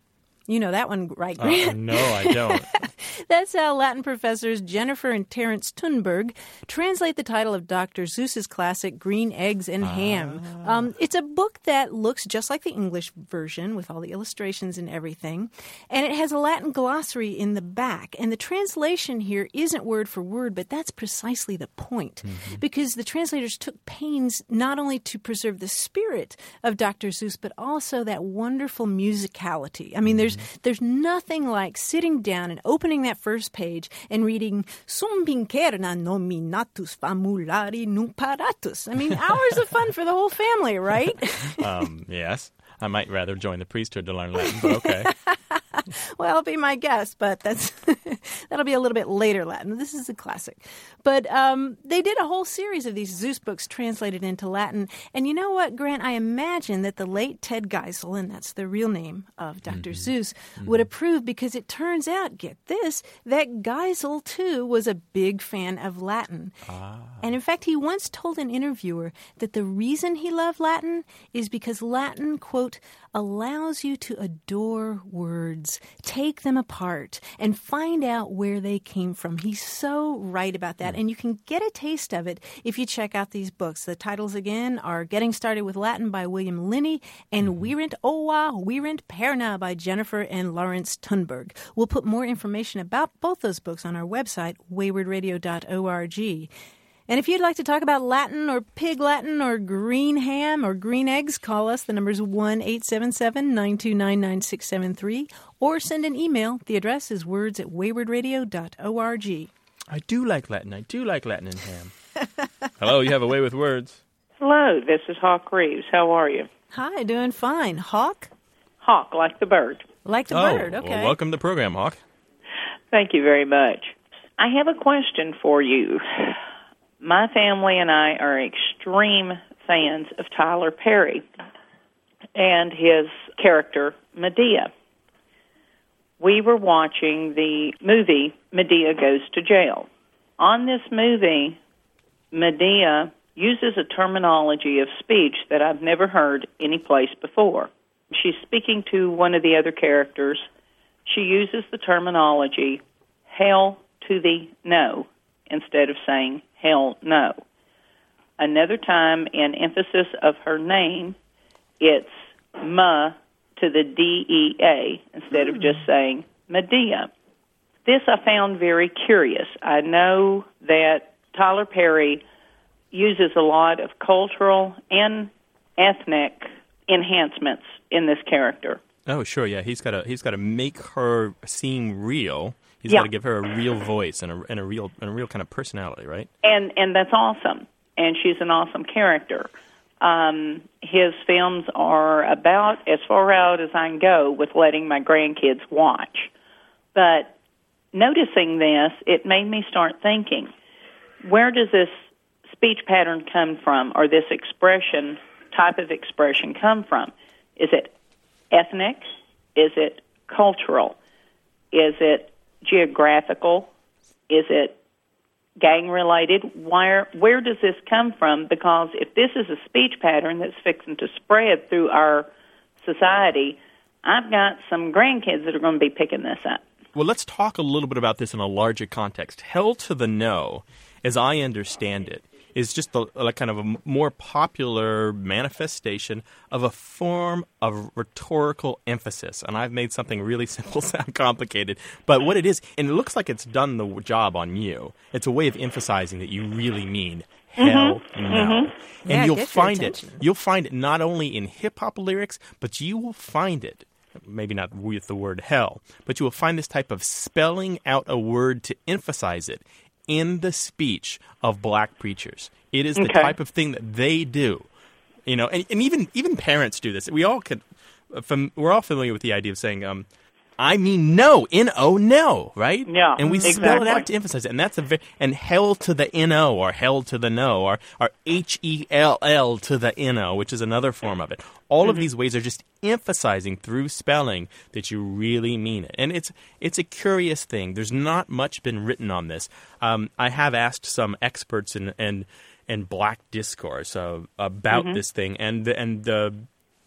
You know that one, right, Uh, no, I don't. That's how Latin professors Jennifer and Terence Tunberg translate the title of Dr. Seuss's classic Green Eggs and Ham. Um, it's a book that looks just like the English version with all the illustrations and everything, and it has a Latin glossary in the back. And the translation here isn't word for word, but that's precisely the point, because the translators took pains not only to preserve the spirit of Dr. Seuss, but also that wonderful musicality. I mean, there's there's nothing like sitting down and opening that first page and reading Sum pincerna nominatus famulari numparatus. I mean, hours of fun for the whole family, right? Um, yes. I might rather join the priesthood to learn Latin, but okay. well, be my guest, but that's that'll be a little bit later Latin. This is a classic. But um, they did a whole series of these Seuss books translated into Latin. And you know what, Grant? I imagine that the late Ted Geisel, and that's the real name of doctor mm-hmm. Seuss, mm-hmm. would approve because it turns out, get this, that Geisel too was a big fan of Latin. Ah. And in fact, he once told an interviewer that the reason he loved Latin is because Latin, quote, allows you to adore words, take them apart, and find out where they came from. He's so right about that. Hmm. And you can get a taste of it if you check out these books. The titles again are Getting Started with Latin by William Linney and hmm. Virent Ova, Viret Perna by Jennifer and Lawrence Tunberg. We'll put more information about both those books on our website, waywordradio.org. And if you'd like to talk about Latin or pig Latin or green ham or green eggs, call us. The number's 1 877 929 9673 or send an email. The address is words at waywordradio.org. I do like Latin. I do like Latin and ham. Hello, you have a way with words. Hello, this is Hawk Reeves. How are you? Hi, doing fine. Hawk? Hawk, like the bird. Like the oh, bird, okay. well, welcome to the program, Hawk. Thank you very much. I have a question for you. My family and I are extreme fans of Tyler Perry and his character, Madea. We were watching the movie Madea Goes to Jail. On this movie, Madea uses a terminology of speech that I've never heard anyplace before. She's speaking to one of the other characters. She uses the terminology hell to the no instead of saying hell no. Another time, in emphasis of her name, it's ma to the D E A instead of just hmm. saying Madea. This I found very curious. I know that Tyler Perry uses a lot of cultural and ethnic enhancements in this character. Oh, sure, yeah. He's got to he's got to make her seem real. He's Yeah. got to give her a real voice and a, and a real and a real kind of personality, right? and and that's awesome. And she's an awesome character. Um, his films are about as far out as I can go with letting my grandkids watch. But noticing this, it made me start thinking: Where does this speech pattern come from, or this expression type of expression come from? Is it ethnic? Is it cultural? Is it geographical? Is it gang related? Where where does this come from? Because if this is a speech pattern that's fixing to spread through our society, I've got some grandkids that are going to be picking this up. Well, let's talk a little bit about this in a larger context. Hell to the no, as I understand it, is just a, like kind of a more popular manifestation of a form of rhetorical emphasis. And I've made something really simple sound complicated, but what it is, and it looks like it's done the job on you. It's a way of emphasizing that you really mean hell no. And Yeah, you'll find it. You'll find it not only in hip hop lyrics, but you will find it maybe not with the word hell, but you will find this type of spelling out a word to emphasize it in the speech of black preachers. It is the Okay. type of thing that they do. You know, and, and even even parents do this. We all could uh, fam- we're all familiar with the idea of saying um I mean no, N O no, right? Yeah, And we spell it out to emphasize it. And that's a very and hell to the N O or hell to the no or or H E L L to the N O, which is another form of it. All Mm-hmm. of these ways are just emphasizing through spelling that you really mean it. And it's it's a curious thing. There's not much been written on this. Um, I have asked some experts in and and black discourse uh, about Mm-hmm. this thing, and the, and the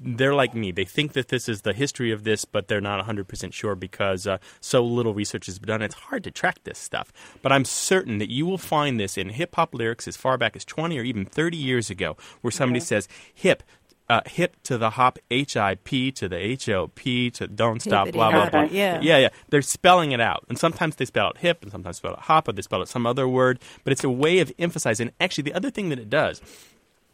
they're like me. They think that this is the history of this, but they're not 100% sure because uh, so little research has been done. It's hard to track this stuff. But I'm certain that you will find this in hip hop lyrics as far back as 20 or even 30 years ago, where somebody says, hip. Uh, hip to the hop, H I P to the H O P to don't stop, blah blah blah. yeah. yeah, yeah. They're spelling it out, and sometimes they spell it hip, and sometimes spell it hop, or they spell it some other word. But it's a way of emphasizing. Actually, the other thing that it does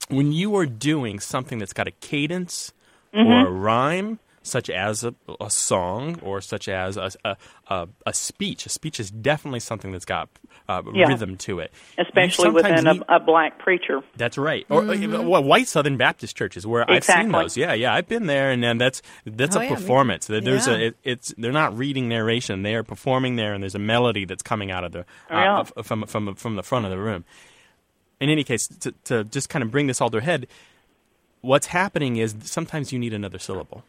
when you are doing something that's got a cadence or a rhyme, such as a, a song or such as a, a, a, a speech, a speech is definitely something that's got uh, Yeah. rhythm to it. especially within need- a, a black preacher. that's right. Or uh, well, white Southern Baptist churches where I've seen those. Yeah, yeah, I've been there, and then that's that's Oh, a yeah, performance. There- There's Yeah. a it, it's they're not reading narration; they are performing there, and there's a melody that's coming out of the uh, Yeah. of- from from from the front of the room. In any case, to, to just kind of bring this all to a head, what's happening is sometimes you need another syllable,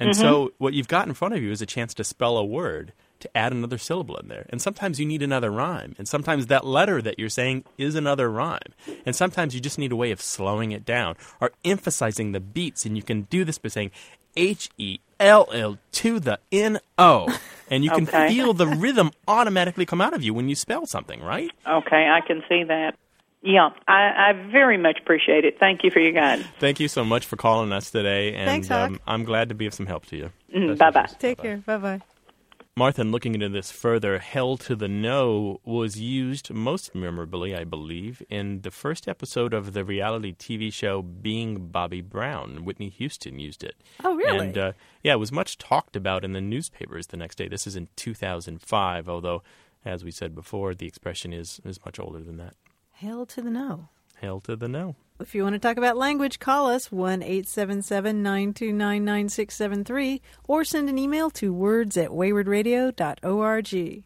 and mm-hmm. so what you've got in front of you is a chance to spell a word to add another syllable in there. And sometimes you need another rhyme. And sometimes that letter that you're saying is another rhyme. And sometimes you just need a way of slowing it down or emphasizing the beats. And you can do this by saying H E L L to the N O. And you can Okay. feel the rhythm automatically come out of you when you spell something, right? Okay, I can see that. Yeah, I, I very much appreciate it. Thank you for your guidance. Thank you so much for calling us today. And Thanks, um, I'm glad to be of some help to you. Mm, Best bye-bye. wishes. Take care. Bye bye. Martha, in looking into this further, Hell to the No was used most memorably, I believe, in the first episode of the reality TV show Being Bobby Brown. Whitney Houston used it. Oh, really? And uh, yeah, it was much talked about in the newspapers the next day. This is in 2005, although, as we said before, the expression is, is much older than that. Hail to the no. Hell to the No. If you want to talk about language, call us 1 877 929 9673 or send an email to words at waywordradio.org.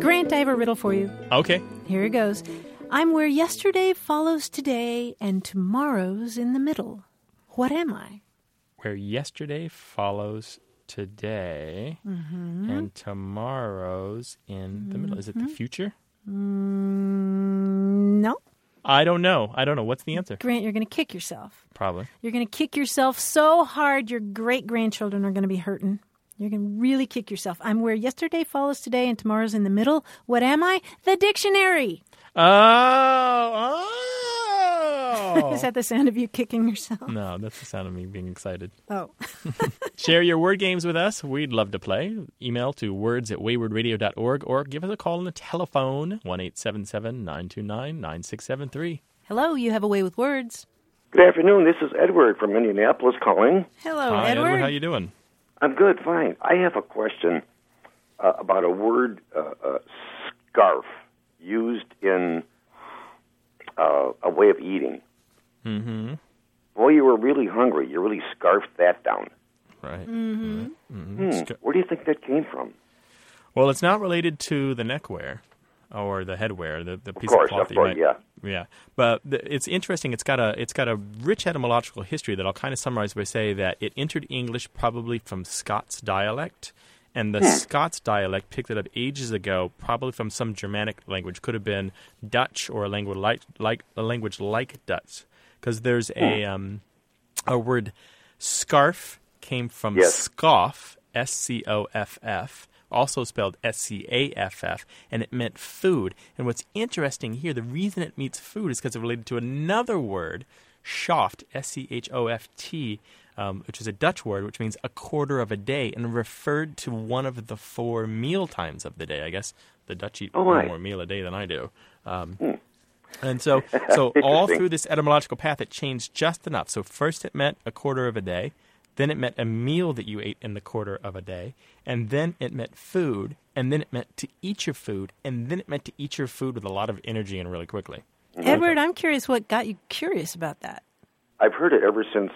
Grant, I have a riddle for you. Okay. Here it goes. I'm where yesterday follows today and tomorrow's in the middle. What am I? Where yesterday follows today Mm-hmm. and tomorrow's in the middle. Is it the future? Mm, no. I don't know. I don't know. What's the answer? Grant, you're going to kick yourself. Probably. You're going to kick yourself so hard your great grandchildren are going to be hurting. You're going to really kick yourself. I'm where yesterday follows today and tomorrow's in the middle. What am I? The dictionary. Oh, oh. Is that the sound of you kicking yourself? no, that's the sound of me being excited. Oh. Share your word games with us. We'd love to play. Email to words at waywordradio.org or give us a call on the telephone, 1 877 929 9673. Hello, you have a way with words. Good afternoon. This is Edward from Indianapolis calling. Hello, Hi, Edward. Edward. How you doing? I'm good, fine. I have a question uh, about a word, uh, uh, scarf, used in uh, a way of eating. Mm-hmm. Boy, you were really hungry. You really scarfed that down. Right. Mm-hmm. Hmm. Where do you think that came from? Well, it's not related to the neckwear or the headwear, the, the piece course, of cloth of that you course, might- yeah. Yeah, but th- it's interesting. It's got a it's got a rich etymological history that I'll kind of summarize by saying that it entered English probably from Scots dialect, and the Scots dialect picked it up ages ago, probably from some Germanic language. Could have been Dutch or a language like like a language like Dutch, because there's a um, a word scarf came from Yes. scoff, S C O F F, also spelled S C A F F, and it meant food. And what's interesting here, the reason it means food is because it's related to another word, schoft, S C H O F T, um, which is a Dutch word, which means a quarter of a day, and referred to one of the four meal times of the day. I guess the Dutch eat Oh, more meal a day than I do. Um, and so, so all through this etymological path, it changed just enough. So first, it meant a quarter of a day. Then it meant a meal that you ate in the quarter of a day, and then it meant food, and then it meant to eat your food, and then it meant to eat your food with a lot of energy and really quickly. Edward, I'm curious what got you curious about that. I've heard it ever since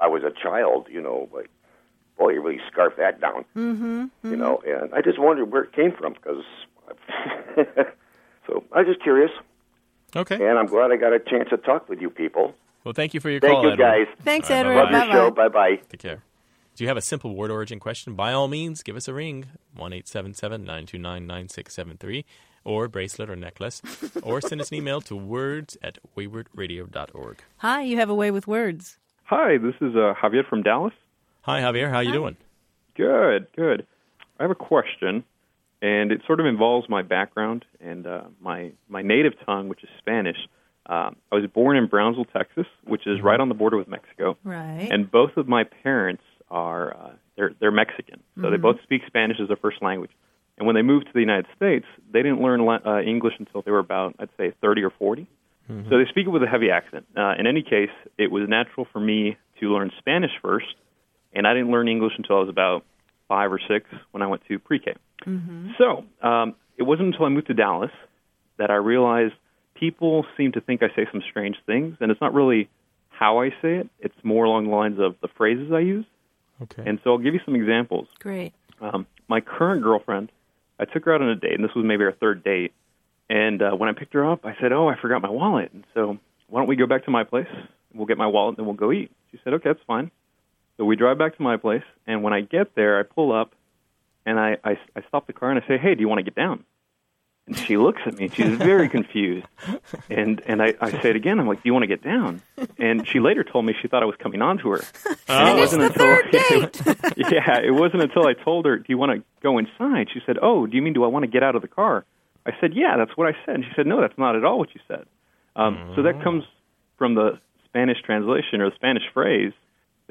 I was a child. You know, like, boy, you really scarfed that down. Mm-hmm, You know, and I just wondered where it came from because. so I was just curious, Okay. and I'm glad I got a chance to talk with you people. Well, thank you for your Thank call, you, Edward. guys. Thanks, All right, Edward. Love your Bye show. bye. Bye bye. Take care. Do you have a simple word origin question? By all means, give us a ring. one eight seven seven nine two nine nine six seven three, or bracelet or necklace, or send us an email to words at waywordradio.org. Hi, you have a way with words. Hi, this is uh, Javier from Dallas. Hi, Javier. How you doing? Good, good. I have a question, and it sort of involves my background and uh, my my native tongue, which is Spanish. Um, I was born in Brownsville, Texas, which is right on the border with Mexico. Right. And both of my parents are uh, they're they're Mexican, so they Mhm. both speak Spanish as their first language. And when they moved to the United States, they didn't learn la- uh, English until they were about, I'd say, 30 or 40. So they speak it with a heavy accent. Uh, in any case, it was natural for me to learn Spanish first, and I didn't learn English until I was about five or six when I went to pre-K. So um, it wasn't until I moved to Dallas that I realized people seem to think I say some strange things, and it's not really how I say it. It's more along the lines of the phrases I use. Okay. And so I'll give you some examples. Great. Um, my current girlfriend, I took her out on a date, and this was maybe our third date. And uh, when I picked her up, I said, "Oh, I forgot my wallet." And so, why don't we go back to my place? We'll get my wallet, and then we'll go eat. She said, "Okay, that's fine." So we drive back to my place, and when I get there, I pull up, and I I, I stop the car and I say, "Hey, do you want to get down?" And she looks at me. and She's very confused, and and I, I say it again. I'm like, "Do you want to get down?" And she later told me she thought I was coming on to her. And it wasn't until yeah, it wasn't until I told her, "Do you want to go inside?" She said, "Oh, do you mean do I want to get out of the car?" I said, "Yeah, that's what I said." And she said, "No, that's not at all what you said." Um, So that comes from the Spanish translation or the Spanish phrase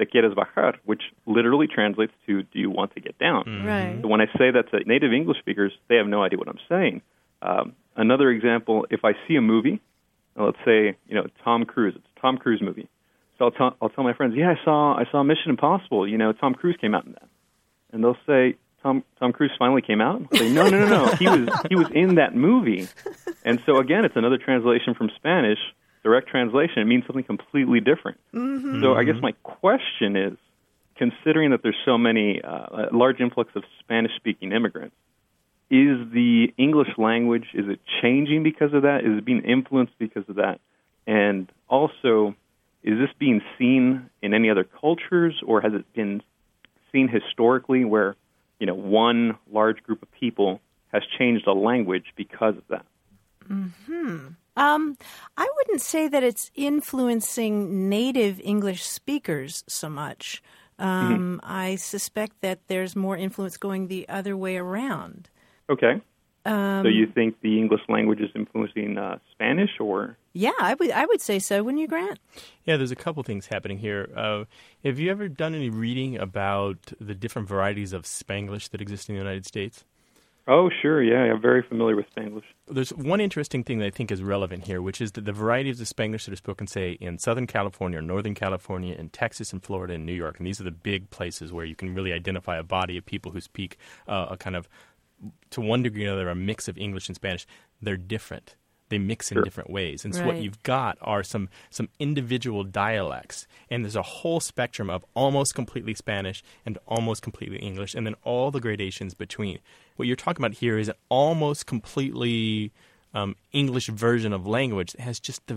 "Te quieres bajar," which literally translates to "Do you want to get down?" Right. So when I say that to native English speakers, they have no idea what I'm saying. Um, another example: if I see a movie, let's say you know Tom Cruise, it's a Tom Cruise movie. So I'll tell I'll tell my friends, yeah, I saw I saw Mission Impossible. You know, Tom Cruise came out in that, and they'll say Tom Tom Cruise finally came out. I'll say no, no, no, no. He was he was in that movie, and so again, it's another translation from Spanish, direct translation. It means something completely different. So I guess my question is, considering that there's so many uh, a large influx of Spanish-speaking immigrants, is the English language is it changing because of that? Is it being influenced because of that? And also, is this being seen in any other cultures, or has it been seen historically where you know one large group of people has changed a language because of that? Hmm. Um, I wouldn't say that it's influencing native English speakers so much. Um, I suspect that there's more influence going the other way around. Okay. Um, so you think the English language is influencing uh, Spanish, or Yeah, I would. I would say so. Wouldn't you, Grant? Yeah, there's a couple things happening here. Uh, have you ever done any reading about the different varieties of Spanglish that exist in the United States? Oh, sure, yeah, I'm very familiar with Spanglish. There's one interesting thing that I think is relevant here, which is that the varieties of Spanglish that are spoken, say, in Southern California or Northern California, and Texas and Florida and New York, and these are the big places where you can really identify a body of people who speak uh, a kind of, to one degree or another, a mix of English and Spanish. They're different. They mix in Sure. different ways, and so what you've got are some some individual dialects, and there's a whole spectrum of almost completely Spanish and almost completely English, and then all the gradations between. What you're talking about here is an almost completely um, English version of language that has just the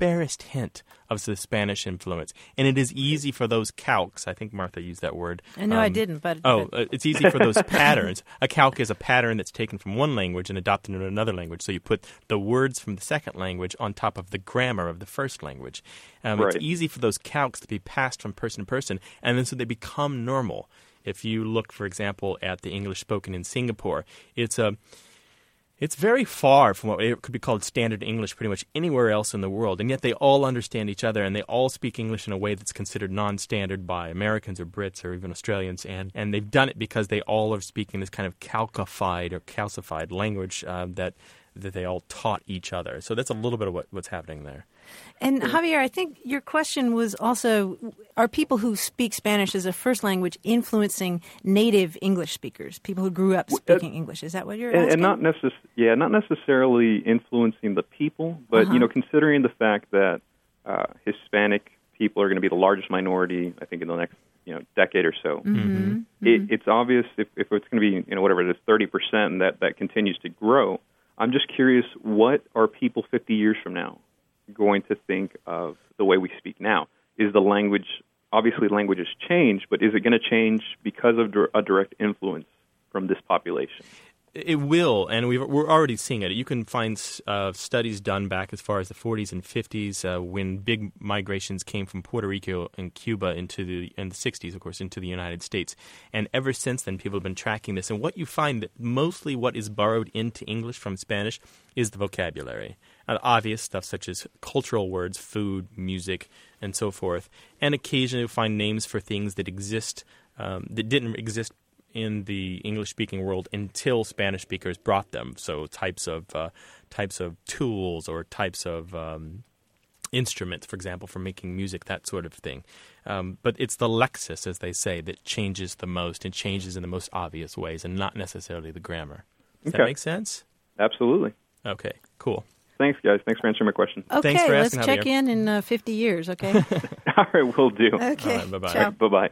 barest hint of the Spanish influence, and it is easy for those calques. I think Martha used that word. I know I um, didn't, but Oh, but- uh, it's easy for those patterns. A calque is a pattern that's taken from one language and adopted into another language. So you put the words from the second language on top of the grammar of the first language. Um, It's easy for those calques to be passed from person to person, and then so they become normal. If you look, for example, at the English spoken in Singapore, it's a it's very far from what it could be called standard English pretty much anywhere else in the world, and yet they all understand each other and they all speak English in a way that's considered non-standard by Americans or Brits or even Australians, and, and they've done it because they all are speaking this kind of calcified or calcified language uh, that that they all taught each other. So that's a little bit of what, what's happening there. And Javier, I think your question was also: Are people who speak Spanish as a first language influencing native English speakers, people who grew up speaking English? Is that what you're and, asking? and not necess- yeah, not necessarily influencing the people, but Uh-huh. you know, considering the fact that uh, Hispanic people are going to be the largest minority, I think in the next you know decade or so. Mhm. It, it's obvious if, if it's going to be you know whatever it is, thirty percent, and that that continues to grow. I'm just curious, what are people 50 years from now going to think of the way we speak now? Is the language obviously language has changed, but is it going to change because of a direct influence from this population. It will, and we are already seeing it. You can find uh, studies done back as far as the 40s and 50s uh, when big migrations came from Puerto Rico and Cuba into the the 60s, of course, into the United States. And ever since then, people have been tracking this. And what you find that mostly what is borrowed into English from Spanish is the vocabulary, obvious stuff such as cultural words, food, music, and so forth. And occasionally, find names for things that exist um, that didn't exist in the English speaking world until Spanish speakers brought them. So types of uh, types of tools or types of um, instruments, for example, for making music, that sort of thing. Um, but it's the lexis, as they say, that changes the most and changes in the most obvious ways, and not necessarily the grammar. Does Okay. that make sense? Absolutely. Okay, cool. Thanks, guys. Thanks for answering my question. Okay, Thanks for let's check Javier. in in uh, 50 years, okay? All right, we'll do. Okay. All right, bye-bye. Ciao. Bye bye.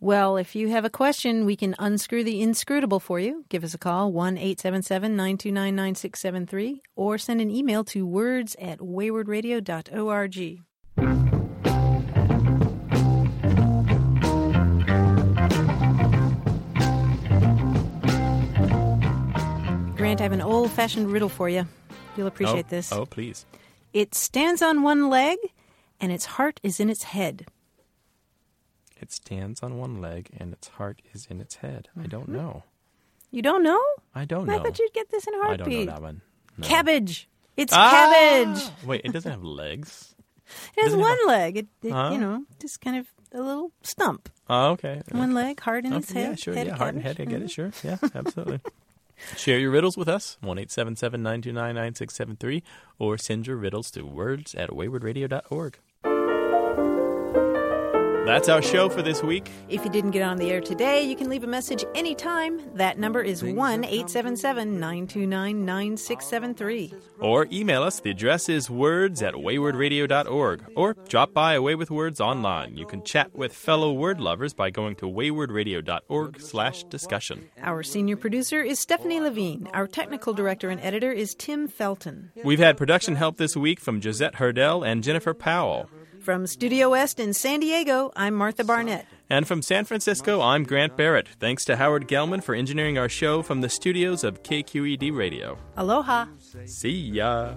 Well, if you have a question, we can unscrew the inscrutable for you. Give us a call, 1 877 929 9673, or send an email to words at waywordradio.org. Grant, I have an old fashioned riddle for you. You'll appreciate oh, this. Oh, please. It stands on one leg, and its heart is in its head. It stands on one leg and its heart is in its head. I don't know. You don't know? I don't know. I thought you'd get this in a I don't know that one. No. Cabbage. It's Ah! cabbage. Wait, it doesn't have legs. It has one leg. It, it Huh? you know, just kind of a little stump. Oh, okay. One leg, heart in its head. Yeah, sure. head yeah, heart and head. I get it. Sure. Yeah, absolutely. Share your riddles with us, 1 877 929 9673, or send your riddles to words at waywordradio.org. That's our show for this week. If you didn't get on the air today, you can leave a message anytime. That number is 1 877 929 9673. Or email us. The address is words at waywordradio.org. Or drop by A Way with Words online. You can chat with fellow word lovers by going to waywordradio.org slash discussion. Our senior producer is Stephanie Levine. Our technical director and editor is Tim Felton. We've had production help this week from Josette Hurdell and Jennifer Powell. From Studio West in San Diego, I'm Martha Barnette. And from San Francisco, I'm Grant Barrett. Thanks to Howard Gelman for engineering our show from the studios of KQED Radio. Aloha. See ya.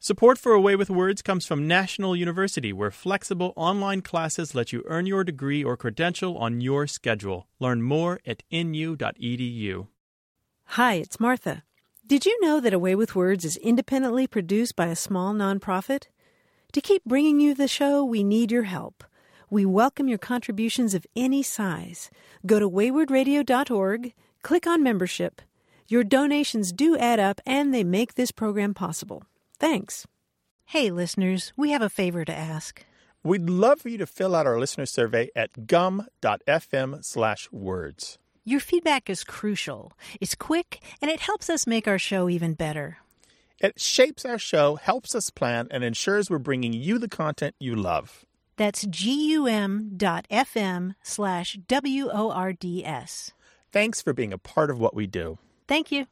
Support for A Way with Words comes from National University, where flexible online classes let you earn your degree or credential on your schedule. Learn more at nu.edu. Hi, it's Martha. Did you know that A Way with Words is independently produced by a small nonprofit? To keep bringing you the show, we need your help. We welcome your contributions of any size. Go to waywordradio.org, click on membership. Your donations do add up and they make this program possible. Thanks. Hey, listeners, we have a favor to ask. We'd love for you to fill out our listener survey at gum.fm slash words. Your feedback is crucial. It's quick and it helps us make our show even better. It shapes our show, helps us plan, and ensures we're bringing you the content you love. That's gum.fm slash W O R D S. Thanks for being a part of what we do. Thank you.